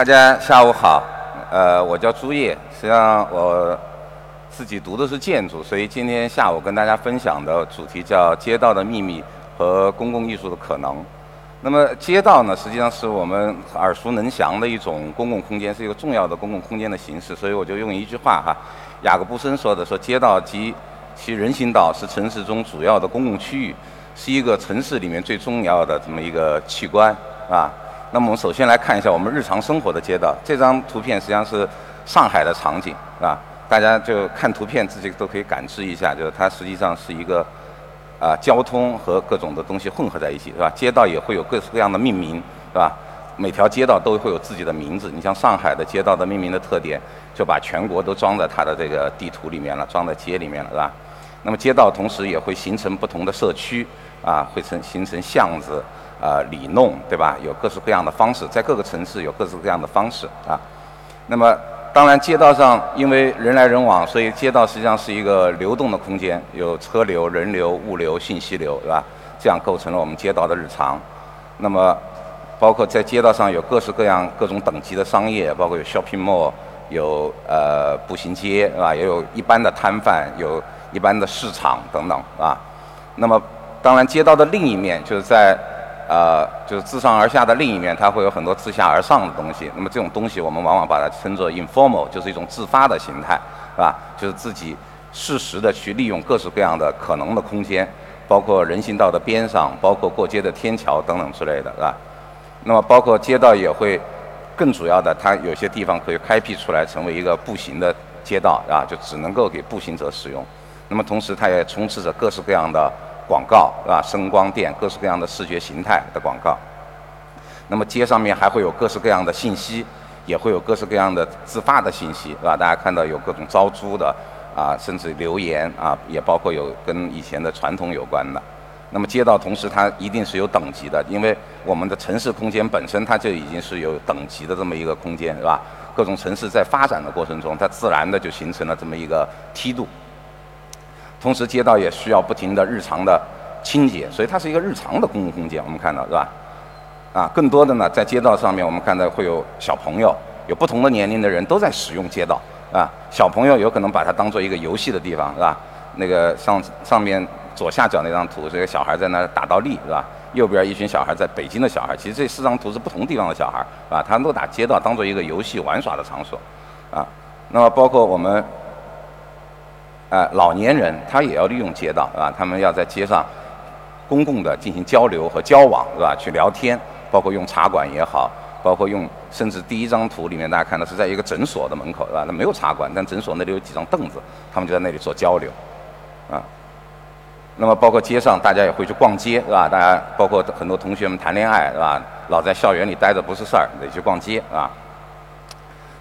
大家下午好，呃，我叫朱烨，实际上我自己读的是建筑，所以今天下午跟大家分享的主题叫“街道的秘密和公共艺术的可能”。那么街道呢，实际上是我们耳熟能详的一种公共空间，是一个重要的公共空间的形式，所以我就用一句话哈，雅各布森说的说：“街道及其人行道是城市中主要的公共区域，是一个城市里面最重要的这么一个器官啊。”那么我们首先来看一下我们日常生活的街道。这张图片实际上是上海的场景，是吧，大家就看图片自己都可以感知一下，就是它实际上是一个啊交通和各种的东西混合在一起，是吧？街道也会有各式各样的命名，是吧？每条街道都会有自己的名字。你像上海的街道的命名的特点，就把全国都装在它的这个地图里面了，装在街里面了，是吧？那么街道同时也会形成不同的社区，啊，会成形成巷子。啊，里弄对吧？有各式各样的方式，在各个城市有各式各样的方式啊。那么，当然街道上因为人来人往，所以街道实际上是一个流动的空间，有车流、人流、物流、信息流，对吧？这样构成了我们街道的日常。那么，包括在街道上有各式各样、各种等级的商业，包括有 shopping mall，有呃步行街，是吧？也有一般的摊贩，有一般的市场等等，啊。那么，当然街道的另一面就是在。呃，就是自上而下的另一面，它会有很多自下而上的东西。那么这种东西，我们往往把它称作 informal，就是一种自发的形态，是吧？就是自己适时的去利用各式各样的可能的空间，包括人行道的边上，包括过街的天桥等等之类的，是吧？那么包括街道也会更主要的，它有些地方可以开辟出来成为一个步行的街道，啊，就只能够给步行者使用。那么同时，它也充斥着各式各样的。广告是吧？声光电各式各样的视觉形态的广告。那么街上面还会有各式各样的信息，也会有各式各样的自发的信息，是吧？大家看到有各种招租的啊，甚至留言啊，也包括有跟以前的传统有关的。那么街道同时它一定是有等级的，因为我们的城市空间本身它就已经是有等级的这么一个空间，是吧？各种城市在发展的过程中，它自然的就形成了这么一个梯度。同时，街道也需要不停的日常的清洁，所以它是一个日常的公共空间。我们看到是吧？啊，更多的呢，在街道上面，我们看到会有小朋友，有不同的年龄的人都在使用街道啊。小朋友有可能把它当做一个游戏的地方，是吧？那个上上面左下角那张图，这个小孩在那打倒立，是吧？右边一群小孩在北京的小孩，其实这四张图是不同地方的小孩，啊，他们都把街道当做一个游戏玩耍的场所，啊。那么包括我们。呃，老年人他也要利用街道，是吧？他们要在街上公共的进行交流和交往，是吧？去聊天，包括用茶馆也好，包括用，甚至第一张图里面大家看到是在一个诊所的门口，是吧？那没有茶馆，但诊所那里有几张凳子，他们就在那里做交流，啊。那么包括街上大家也会去逛街，是吧？大家包括很多同学们谈恋爱，是吧？老在校园里待着不是事儿，得去逛街，啊。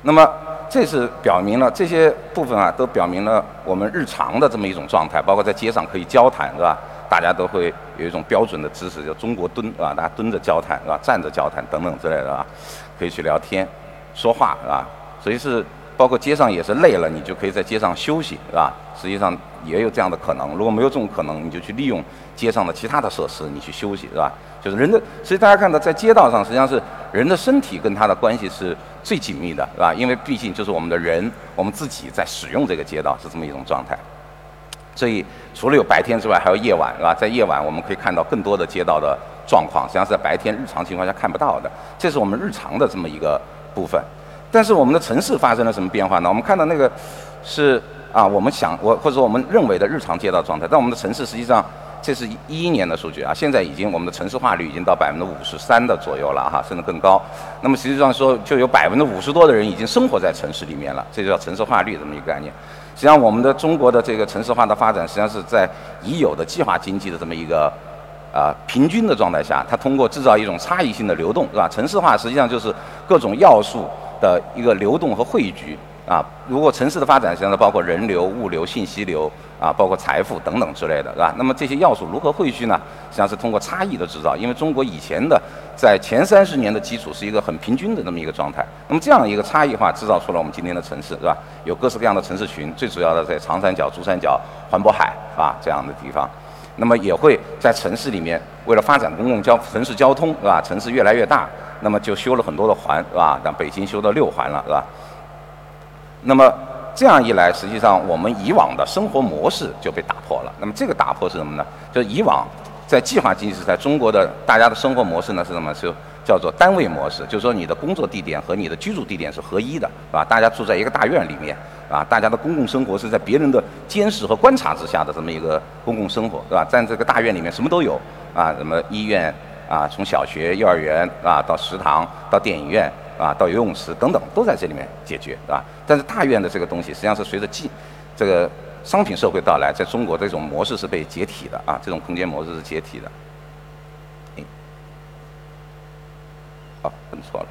那么。这是表明了这些部分啊，都表明了我们日常的这么一种状态，包括在街上可以交谈，是吧？大家都会有一种标准的姿势，叫中国蹲，是吧？大家蹲着交谈，是吧？站着交谈等等之类的，啊？可以去聊天、说话，是吧？所以是包括街上也是累了，你就可以在街上休息，是吧？实际上也有这样的可能。如果没有这种可能，你就去利用街上的其他的设施，你去休息，是吧？就是人的，所以大家看到在街道上，实际上是人的身体跟它的关系是。最紧密的是吧？因为毕竟就是我们的人，我们自己在使用这个街道是这么一种状态。所以除了有白天之外，还有夜晚是吧？在夜晚我们可以看到更多的街道的状况，实际上是在白天日常情况下看不到的。这是我们日常的这么一个部分。但是我们的城市发生了什么变化呢？我们看到那个是啊，我们想我或者说我们认为的日常街道状态，但我们的城市实际上。这是一一年的数据啊，现在已经我们的城市化率已经到百分之五十三的左右了哈，甚至更高。那么实际上说，就有百分之五十多的人已经生活在城市里面了，这就叫城市化率这么一个概念。实际上，我们的中国的这个城市化的发展，实际上是在已有的计划经济的这么一个啊平均的状态下，它通过制造一种差异性的流动，是吧？城市化实际上就是各种要素的一个流动和汇聚。啊，如果城市的发展实际上包括人流、物流、信息流啊，包括财富等等之类的，是吧？那么这些要素如何汇聚呢？实际上是通过差异的制造，因为中国以前的在前三十年的基础是一个很平均的这么一个状态。那么这样一个差异化制造出了我们今天的城市，是吧？有各式各样的城市群，最主要的在长三角、珠三角、环渤海啊这样的地方。那么也会在城市里面，为了发展公共交城市交通，是吧？城市越来越大。那么就修了很多的环，是吧？让北京修到六环了，是吧？那么这样一来，实际上我们以往的生活模式就被打破了。那么这个打破是什么呢？就是以往在计划经济时代，中国的大家的生活模式呢是什么？是叫做单位模式，就是说你的工作地点和你的居住地点是合一的，是吧？大家住在一个大院里面，啊，大家的公共生活是在别人的监视和观察之下的这么一个公共生活，是吧？在这个大院里面什么都有，啊，什么医院啊，从小学、幼儿园啊到食堂到电影院啊到游泳池等等都在这里面解决，是吧？但是大院的这个东西实际上是随着进这个商品社会到来，在中国这种模式是被解体的啊，这种空间模式是解体的。哦，摁错了。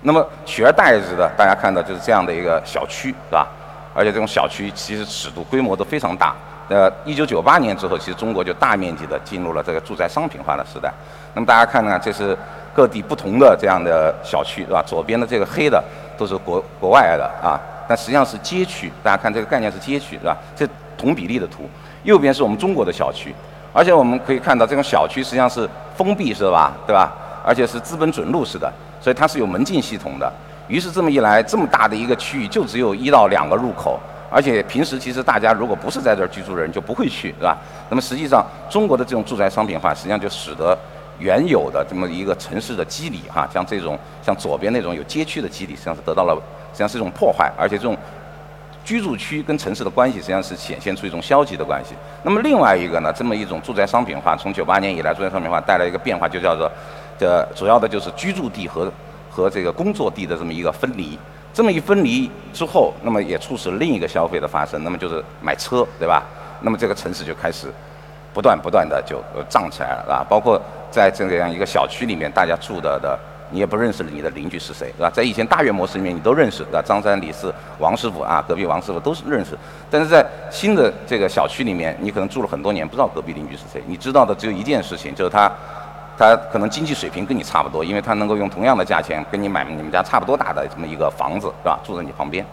那么取而代之的，大家看到就是这样的一个小区，是吧？而且这种小区其实尺度规模都非常大。呃，一九九八年之后，其实中国就大面积的进入了这个住宅商品化的时代。那么大家看呢，这是各地不同的这样的小区，是吧？左边的这个黑的都是国国外的啊，但实际上是街区。大家看这个概念是街区，是吧？这同比例的图。右边是我们中国的小区，而且我们可以看到这种小区实际上是封闭，是吧？对吧？而且是资本准入式的，所以它是有门禁系统的。于是这么一来，这么大的一个区域就只有一到两个入口，而且平时其实大家如果不是在这儿居住的人就不会去，是吧？那么实际上中国的这种住宅商品化，实际上就使得原有的这么一个城市的机理，哈，像这种像左边那种有街区的机理，实际上是得到了，实际上是一种破坏，而且这种居住区跟城市的关系实际上是显现出一种消极的关系。那么另外一个呢，这么一种住宅商品化，从九八年以来，住宅商品化带来一个变化，就叫做。的主要的就是居住地和和这个工作地的这么一个分离，这么一分离之后，那么也促使另一个消费的发生，那么就是买车，对吧？那么这个城市就开始不断不断的就涨起来了，啊，包括在这样一个小区里面，大家住的的，你也不认识你的邻居是谁，是吧？在以前大院模式里面，你都认识，对吧？张三李四王师傅啊，隔壁王师傅都是认识，但是在新的这个小区里面，你可能住了很多年，不知道隔壁邻居是谁，你知道的只有一件事情，就是他。他可能经济水平跟你差不多，因为他能够用同样的价钱跟你买你们家差不多大的这么一个房子，是吧？住在你旁边。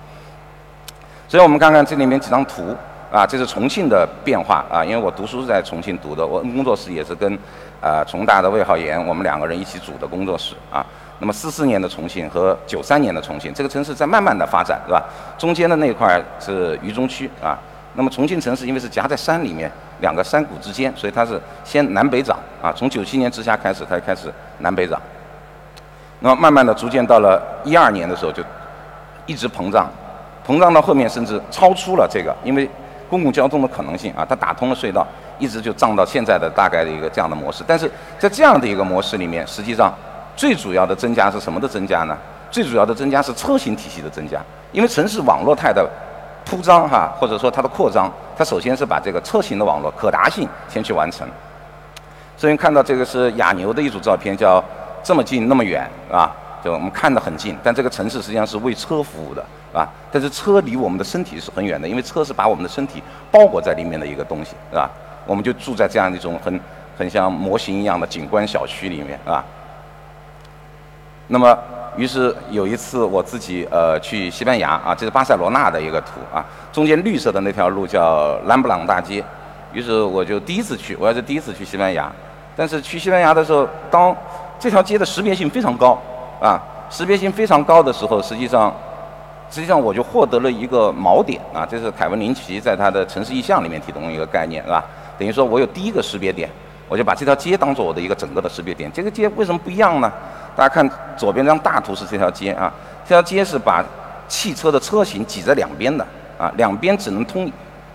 所以我们看看这里面几张图啊，这是重庆的变化啊，因为我读书是在重庆读的，我工作室也是跟呃重大的魏浩岩我们两个人一起组的工作室啊。那么四四年的重庆和九三年的重庆，这个城市在慢慢的发展，是吧？中间的那块是渝中区啊。那么重庆城市因为是夹在山里面。两个山谷之间，所以它是先南北涨啊。从九七年直辖开始，它就开始南北涨。那么慢慢的，逐渐到了一二年的时候，就一直膨胀，膨胀到后面甚至超出了这个，因为公共交通的可能性啊，它打通了隧道，一直就涨到现在的大概的一个这样的模式。但是在这样的一个模式里面，实际上最主要的增加是什么的增加呢？最主要的增加是车型体系的增加，因为城市网络态的。铺张哈，或者说它的扩张，它首先是把这个车型的网络可达性先去完成。所以看到这个是亚牛的一组照片，叫这么近那么远啊，就我们看得很近，但这个城市实际上是为车服务的啊。但是车离我们的身体是很远的，因为车是把我们的身体包裹在里面的一个东西，是吧？我们就住在这样一种很很像模型一样的景观小区里面是吧。那么。于是有一次我自己呃去西班牙啊，这是巴塞罗那的一个图啊，中间绿色的那条路叫兰布朗大街，于是我就第一次去，我也是第一次去西班牙，但是去西班牙的时候，当这条街的识别性非常高啊，识别性非常高的时候，实际上实际上我就获得了一个锚点啊，这是凯文林奇在他的城市意象里面提供一个概念是吧？等于说我有第一个识别点，我就把这条街当做我的一个整个的识别点，这个街为什么不一样呢？大家看左边这张大图是这条街啊，这条街是把汽车的车型挤在两边的啊，两边只能通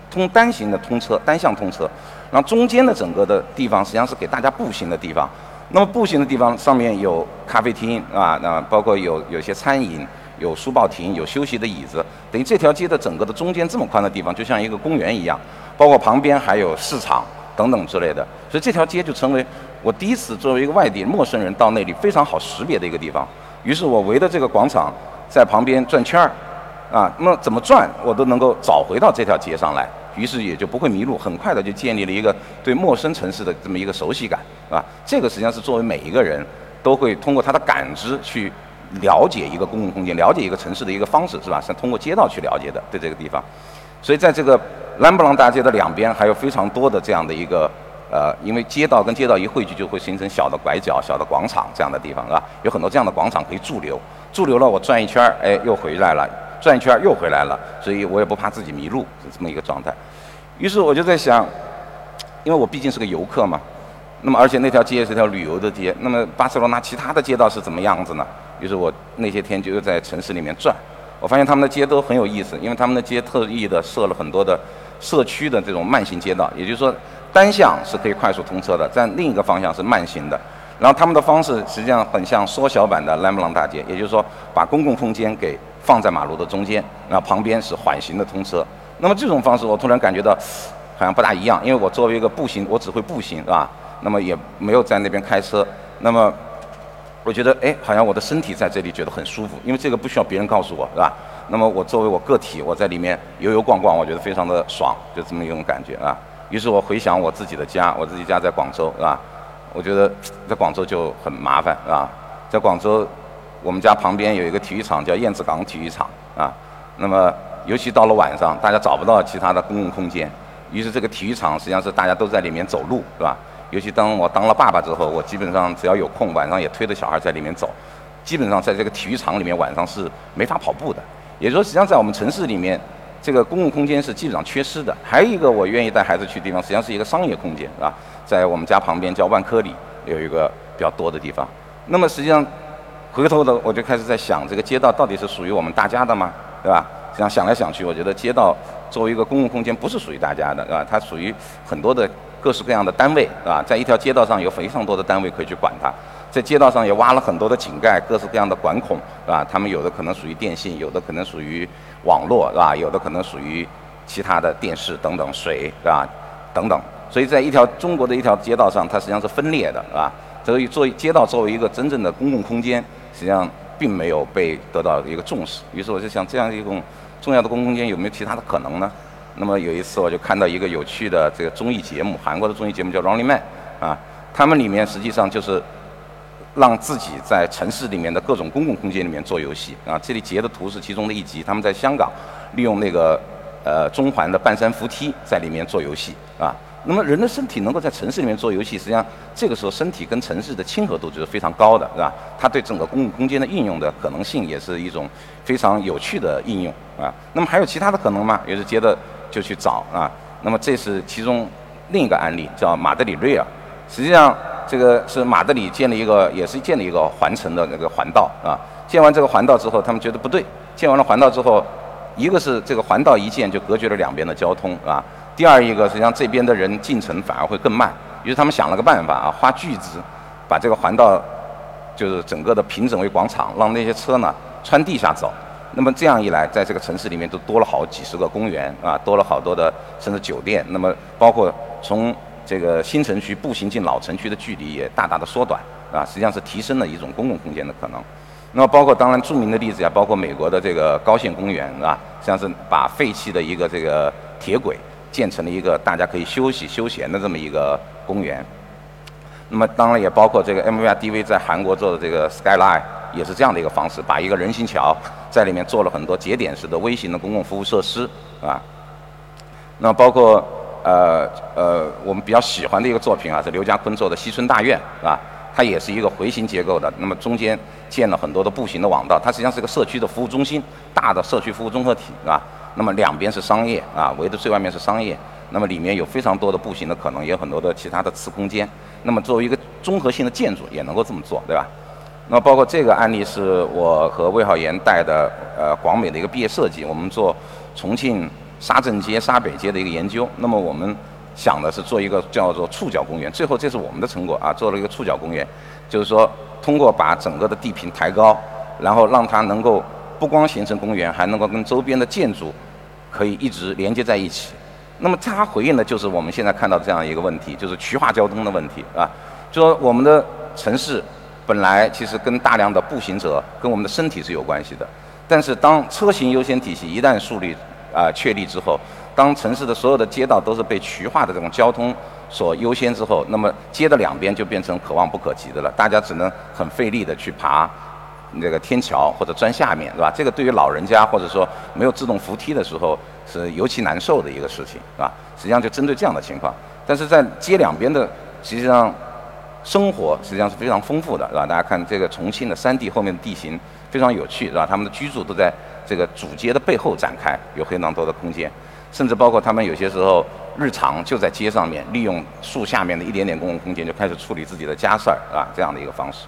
通单行的通车，单向通车，然后中间的整个的地方实际上是给大家步行的地方。那么步行的地方上面有咖啡厅啊，那包括有有些餐饮，有书报亭，有休息的椅子，等于这条街的整个的中间这么宽的地方就像一个公园一样，包括旁边还有市场等等之类的，所以这条街就成为。我第一次作为一个外地陌生人到那里非常好识别的一个地方，于是我围着这个广场在旁边转圈儿，啊，那怎么转我都能够找回到这条街上来，于是也就不会迷路，很快的就建立了一个对陌生城市的这么一个熟悉感，啊，这个实际上是作为每一个人都会通过他的感知去了解一个公共空间、了解一个城市的一个方式，是吧？是通过街道去了解的，对这个地方，所以在这个兰布朗大街的两边还有非常多的这样的一个。呃，因为街道跟街道一汇聚，就会形成小的拐角、小的广场这样的地方，是吧？有很多这样的广场可以驻留，驻留了我转一圈儿，哎，又回来了，转一圈儿又回来了，所以我也不怕自己迷路，是这么一个状态。于是我就在想，因为我毕竟是个游客嘛，那么而且那条街是条旅游的街，那么巴塞罗那其他的街道是怎么样子呢？于是我那些天就又在城市里面转。我发现他们的街都很有意思，因为他们的街特意的设了很多的社区的这种慢行街道，也就是说单向是可以快速通车的，在另一个方向是慢行的。然后他们的方式实际上很像缩小版的莱姆朗大街，也就是说把公共空间给放在马路的中间，然后旁边是缓行的通车。那么这种方式我突然感觉到好像不大一样，因为我作为一个步行，我只会步行，是吧？那么也没有在那边开车，那么。我觉得，哎，好像我的身体在这里觉得很舒服，因为这个不需要别人告诉我，是吧？那么我作为我个体，我在里面游游逛逛，我觉得非常的爽，就这么一种感觉啊。于是我回想我自己的家，我自己家在广州，是吧？我觉得在广州就很麻烦，是吧？在广州，我们家旁边有一个体育场叫燕子港体育场，啊，那么尤其到了晚上，大家找不到其他的公共空间，于是这个体育场实际上是大家都在里面走路，是吧？尤其当我当了爸爸之后，我基本上只要有空，晚上也推着小孩在里面走。基本上在这个体育场里面，晚上是没法跑步的。也就是说，实际上在我们城市里面，这个公共空间是基本上缺失的。还有一个我愿意带孩子去的地方，实际上是一个商业空间，是吧？在我们家旁边叫万科里，有一个比较多的地方。那么实际上，回头的我就开始在想，这个街道到底是属于我们大家的吗？对吧？实际上想来想去，我觉得街道作为一个公共空间，不是属于大家的，是吧？它属于很多的。各式各样的单位，是吧？在一条街道上有非常多的单位可以去管它，在街道上也挖了很多的井盖，各式各样的管孔，是吧？他们有的可能属于电信，有的可能属于网络，是吧？有的可能属于其他的电视等等，水，是吧？等等。所以在一条中国的一条街道上，它实际上是分裂的，是吧？所以作为街道作为一个真正的公共空间，实际上并没有被得到一个重视。于是我就想，这样一种重要的公共空间有没有其他的可能呢？那么有一次，我就看到一个有趣的这个综艺节目，韩国的综艺节目叫《Running Man》，啊，他们里面实际上就是让自己在城市里面的各种公共空间里面做游戏，啊，这里截的图是其中的一集，他们在香港利用那个呃中环的半山扶梯在里面做游戏，啊，那么人的身体能够在城市里面做游戏，实际上这个时候身体跟城市的亲和度就是非常高的，是吧？它对整个公共空间的应用的可能性也是一种非常有趣的应用，啊，那么还有其他的可能吗？也是觉得。就去找啊，那么这是其中另一个案例，叫马德里瑞尔。实际上，这个是马德里建了一个，也是建了一个环城的那个环道啊。建完这个环道之后，他们觉得不对。建完了环道之后，一个是这个环道一建就隔绝了两边的交通啊。第二一个，实际上这边的人进城反而会更慢。于是他们想了个办法啊，花巨资把这个环道就是整个的平整为广场，让那些车呢穿地下走。那么这样一来，在这个城市里面都多了好几十个公园啊，多了好多的甚至酒店。那么包括从这个新城区步行进老城区的距离也大大的缩短啊，实际上是提升了一种公共空间的可能。那么包括当然著名的例子呀，包括美国的这个高线公园啊，实际上是把废弃的一个这个铁轨建成了一个大家可以休息休闲的这么一个公园。那么当然也包括这个 MVRDV 在韩国做的这个 Skyline。也是这样的一个方式，把一个人行桥在里面做了很多节点式的微型的公共服务设施，啊，那包括呃呃我们比较喜欢的一个作品啊，是刘家坤做的西村大院，是吧？它也是一个回形结构的，那么中间建了很多的步行的网道，它实际上是个社区的服务中心，大的社区服务综合体，是吧？那么两边是商业，啊，围的最外面是商业，那么里面有非常多的步行的可能，也有很多的其他的次空间，那么作为一个综合性的建筑也能够这么做，对吧？那么包括这个案例是我和魏浩岩带的，呃，广美的一个毕业设计。我们做重庆沙镇街、沙北街的一个研究。那么我们想的是做一个叫做触角公园。最后这是我们的成果啊，做了一个触角公园，就是说通过把整个的地平抬高，然后让它能够不光形成公园，还能够跟周边的建筑可以一直连接在一起。那么它回应的就是我们现在看到的这样一个问题，就是渠化交通的问题啊，就说我们的城市。本来其实跟大量的步行者跟我们的身体是有关系的，但是当车型优先体系一旦树立啊确立之后，当城市的所有的街道都是被渠化的这种交通所优先之后，那么街的两边就变成可望不可及的了，大家只能很费力的去爬那个天桥或者钻下面，是吧？这个对于老人家或者说没有自动扶梯的时候是尤其难受的一个事情，是吧？实际上就针对这样的情况。但是在街两边的实际上生活实际上是非常丰富的，是吧？大家看这个重庆的山地后面的地形非常有趣，是吧？他们的居住都在这个主街的背后展开，有非常多的空间，甚至包括他们有些时候日常就在街上面利用树下面的一点点公共空间就开始处理自己的家事儿，啊，这样的一个方式，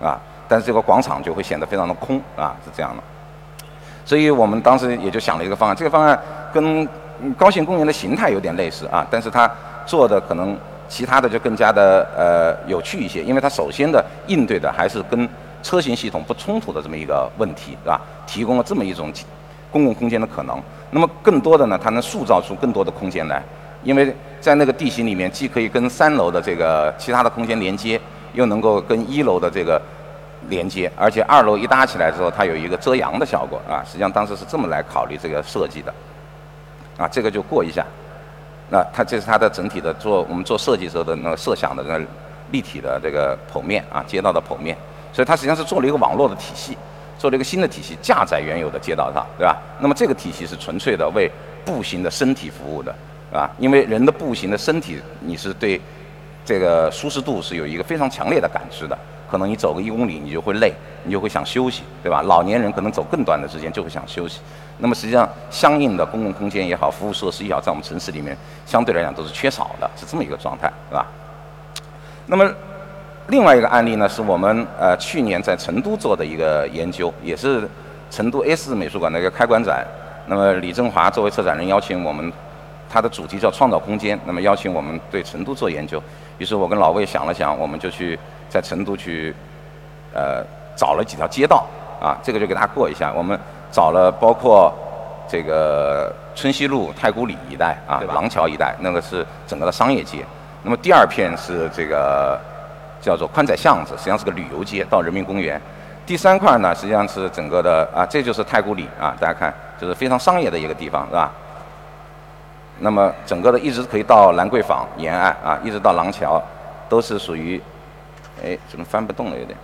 啊，但是这个广场就会显得非常的空，啊，是这样的。所以我们当时也就想了一个方案，这个方案跟高新公园的形态有点类似啊，但是它做的可能其他的就更加的呃有趣一些，因为它首先的应对的还是跟车型系统不冲突的这么一个问题，是吧？提供了这么一种公共空间的可能。那么更多的呢，它能塑造出更多的空间来，因为在那个地形里面，既可以跟三楼的这个其他的空间连接，又能够跟一楼的这个。连接，而且二楼一搭起来之后，它有一个遮阳的效果啊。实际上当时是这么来考虑这个设计的，啊，这个就过一下。那它这是它的整体的做我们做设计时候的那个设想的那个立体的这个剖面啊，街道的剖面。所以它实际上是做了一个网络的体系，做了一个新的体系架在原有的街道上，对吧？那么这个体系是纯粹的为步行的身体服务的，啊，因为人的步行的身体，你是对这个舒适度是有一个非常强烈的感知的。可能你走个一公里，你就会累，你就会想休息，对吧？老年人可能走更短的时间就会想休息。那么实际上，相应的公共空间也好，服务设施也好，在我们城市里面相对来讲都是缺少的，是这么一个状态，是吧？那么另外一个案例呢，是我们呃去年在成都做的一个研究，也是成都 S 美术馆的一个开馆展。那么李振华作为策展人邀请我们，他的主题叫创造空间，那么邀请我们对成都做研究。于是我跟老魏想了想，我们就去。在成都去，呃，找了几条街道啊，这个就给大家过一下。我们找了包括这个春熙路、太古里一带啊，廊桥一带，那个是整个的商业街。那么第二片是这个叫做宽窄巷子，实际上是个旅游街，到人民公园。第三块呢，实际上是整个的啊，这就是太古里啊，大家看，就是非常商业的一个地方，是吧？那么整个的一直可以到兰桂坊沿岸啊，一直到廊桥，都是属于。哎，怎么翻不动了？有点，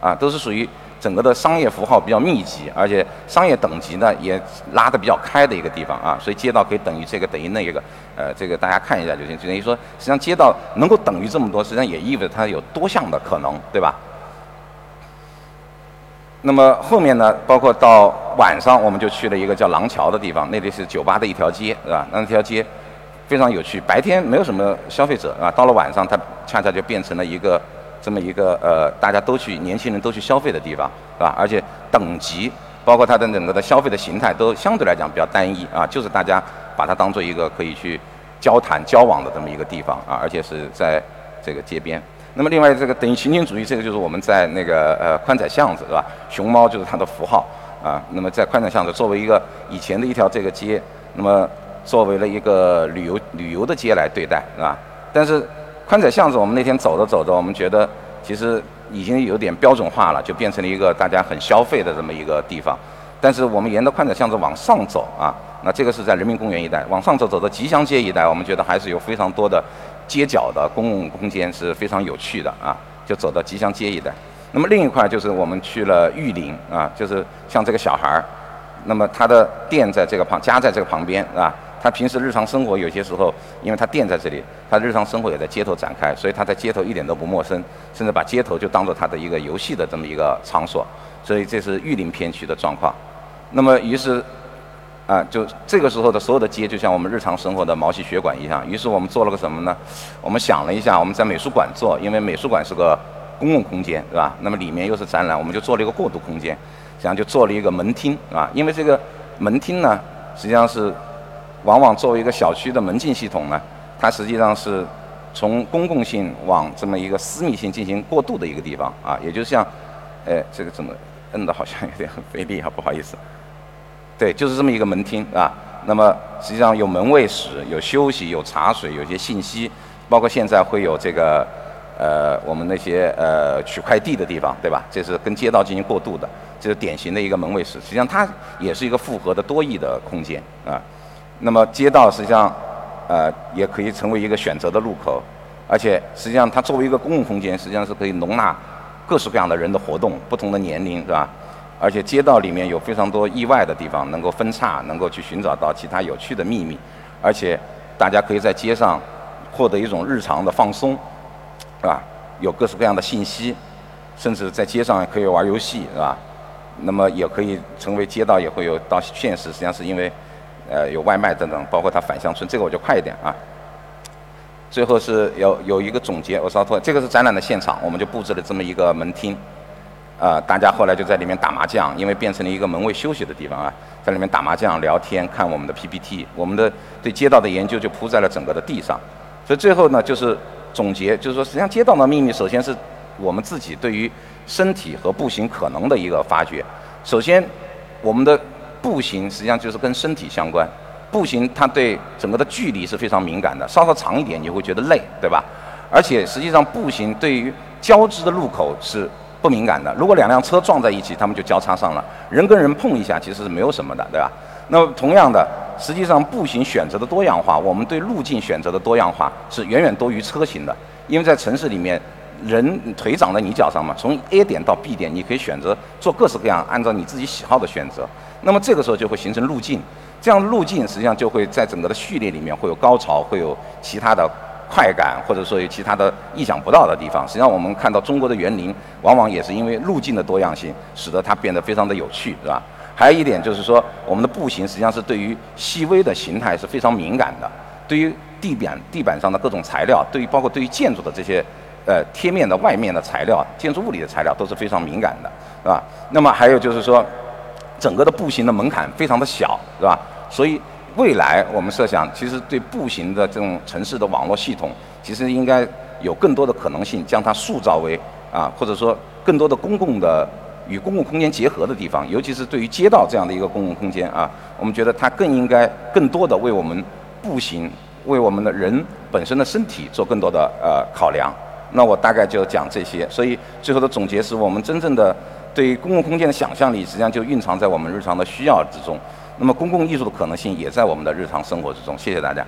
啊，都是属于整个的商业符号比较密集，而且商业等级呢也拉得比较开的一个地方啊，所以街道可以等于这个等于那一个，呃，这个大家看一下就行。就等于说，实际上街道能够等于这么多，实际上也意味着它有多项的可能，对吧？那么后面呢，包括到晚上，我们就去了一个叫廊桥的地方，那里是酒吧的一条街，是吧？那条街。非常有趣，白天没有什么消费者啊，到了晚上，它恰恰就变成了一个这么一个呃，大家都去，年轻人都去消费的地方，是吧？而且等级，包括它的整个的消费的形态，都相对来讲比较单一啊，就是大家把它当做一个可以去交谈交往的这么一个地方啊，而且是在这个街边。那么另外这个等于情景主义，这个就是我们在那个呃宽窄巷子，是吧？熊猫就是它的符号啊。那么在宽窄巷子作为一个以前的一条这个街，那么。作为了一个旅游旅游的街来对待，是吧？但是宽窄巷子，我们那天走着走着，我们觉得其实已经有点标准化了，就变成了一个大家很消费的这么一个地方。但是我们沿着宽窄巷子往上走啊，那这个是在人民公园一带，往上走走到吉祥街一带，我们觉得还是有非常多的街角的公共空间是非常有趣的啊，就走到吉祥街一带。那么另一块就是我们去了玉林啊，就是像这个小孩儿，那么他的店在这个旁，家在这个旁边，是吧？他平时日常生活有些时候，因为他店在这里，他日常生活也在街头展开，所以他在街头一点都不陌生，甚至把街头就当做他的一个游戏的这么一个场所。所以这是玉林片区的状况。那么于是，啊，就这个时候的所有的街就像我们日常生活的毛细血管一样。于是我们做了个什么呢？我们想了一下，我们在美术馆做，因为美术馆是个公共空间，是吧？那么里面又是展览，我们就做了一个过渡空间，这样就做了一个门厅，啊，因为这个门厅呢，实际上是。往往作为一个小区的门禁系统呢，它实际上是从公共性往这么一个私密性进行过渡的一个地方啊，也就是像，哎，这个怎么摁的好像有点很费力啊，不好意思。对，就是这么一个门厅啊。那么实际上有门卫室，有休息，有茶水，有些信息，包括现在会有这个呃我们那些呃取快递的地方，对吧？这是跟街道进行过渡的，这是典型的一个门卫室。实际上它也是一个复合的多义的空间啊。那么街道实际上，呃，也可以成为一个选择的路口，而且实际上它作为一个公共空间，实际上是可以容纳各式各样的人的活动，不同的年龄，是吧？而且街道里面有非常多意外的地方，能够分叉，能够去寻找到其他有趣的秘密，而且大家可以在街上获得一种日常的放松，是吧？有各式各样的信息，甚至在街上可以玩游戏，是吧？那么也可以成为街道，也会有到现实，实际上是因为，呃，有外卖等等，包括它返乡村，这个我就快一点啊。最后是有有一个总结，我稍托，这个是展览的现场，我们就布置了这么一个门厅，呃，大家后来就在里面打麻将，因为变成了一个门卫休息的地方啊，在里面打麻将、聊天、看我们的 PPT，我们的对街道的研究就铺在了整个的地上。所以最后呢，就是总结，就是说，实际上街道的秘密，首先是我们自己对于身体和步行可能的一个发掘。首先，我们的步行实际上就是跟身体相关。步行它对整个的距离是非常敏感的，稍稍长一点你会觉得累，对吧？而且实际上步行对于交织的路口是不敏感的。如果两辆车撞在一起，他们就交叉上了。人跟人碰一下其实是没有什么的，对吧？那么同样的，实际上步行选择的多样化，我们对路径选择的多样化是远远多于车型的。因为在城市里面，人腿长在你脚上嘛，从 A 点到 B 点，你可以选择做各式各样按照你自己喜好的选择。那么这个时候就会形成路径。这样路径实际上就会在整个的序列里面会有高潮，会有其他的快感，或者说有其他的意想不到的地方。实际上我们看到中国的园林，往往也是因为路径的多样性，使得它变得非常的有趣，是吧？还有一点就是说，我们的步行实际上是对于细微的形态是非常敏感的，对于地板地板上的各种材料，对于包括对于建筑的这些呃贴面的外面的材料，建筑物里的材料都是非常敏感的，是吧？那么还有就是说，整个的步行的门槛非常的小，是吧？所以，未来我们设想，其实对步行的这种城市的网络系统，其实应该有更多的可能性，将它塑造为啊，或者说更多的公共的与公共空间结合的地方，尤其是对于街道这样的一个公共空间啊，我们觉得它更应该更多的为我们步行，为我们的人本身的身体做更多的呃考量。那我大概就讲这些。所以最后的总结是我们真正的对公共空间的想象力，实际上就蕴藏在我们日常的需要之中。那么，公共艺术的可能性也在我们的日常生活之中。谢谢大家。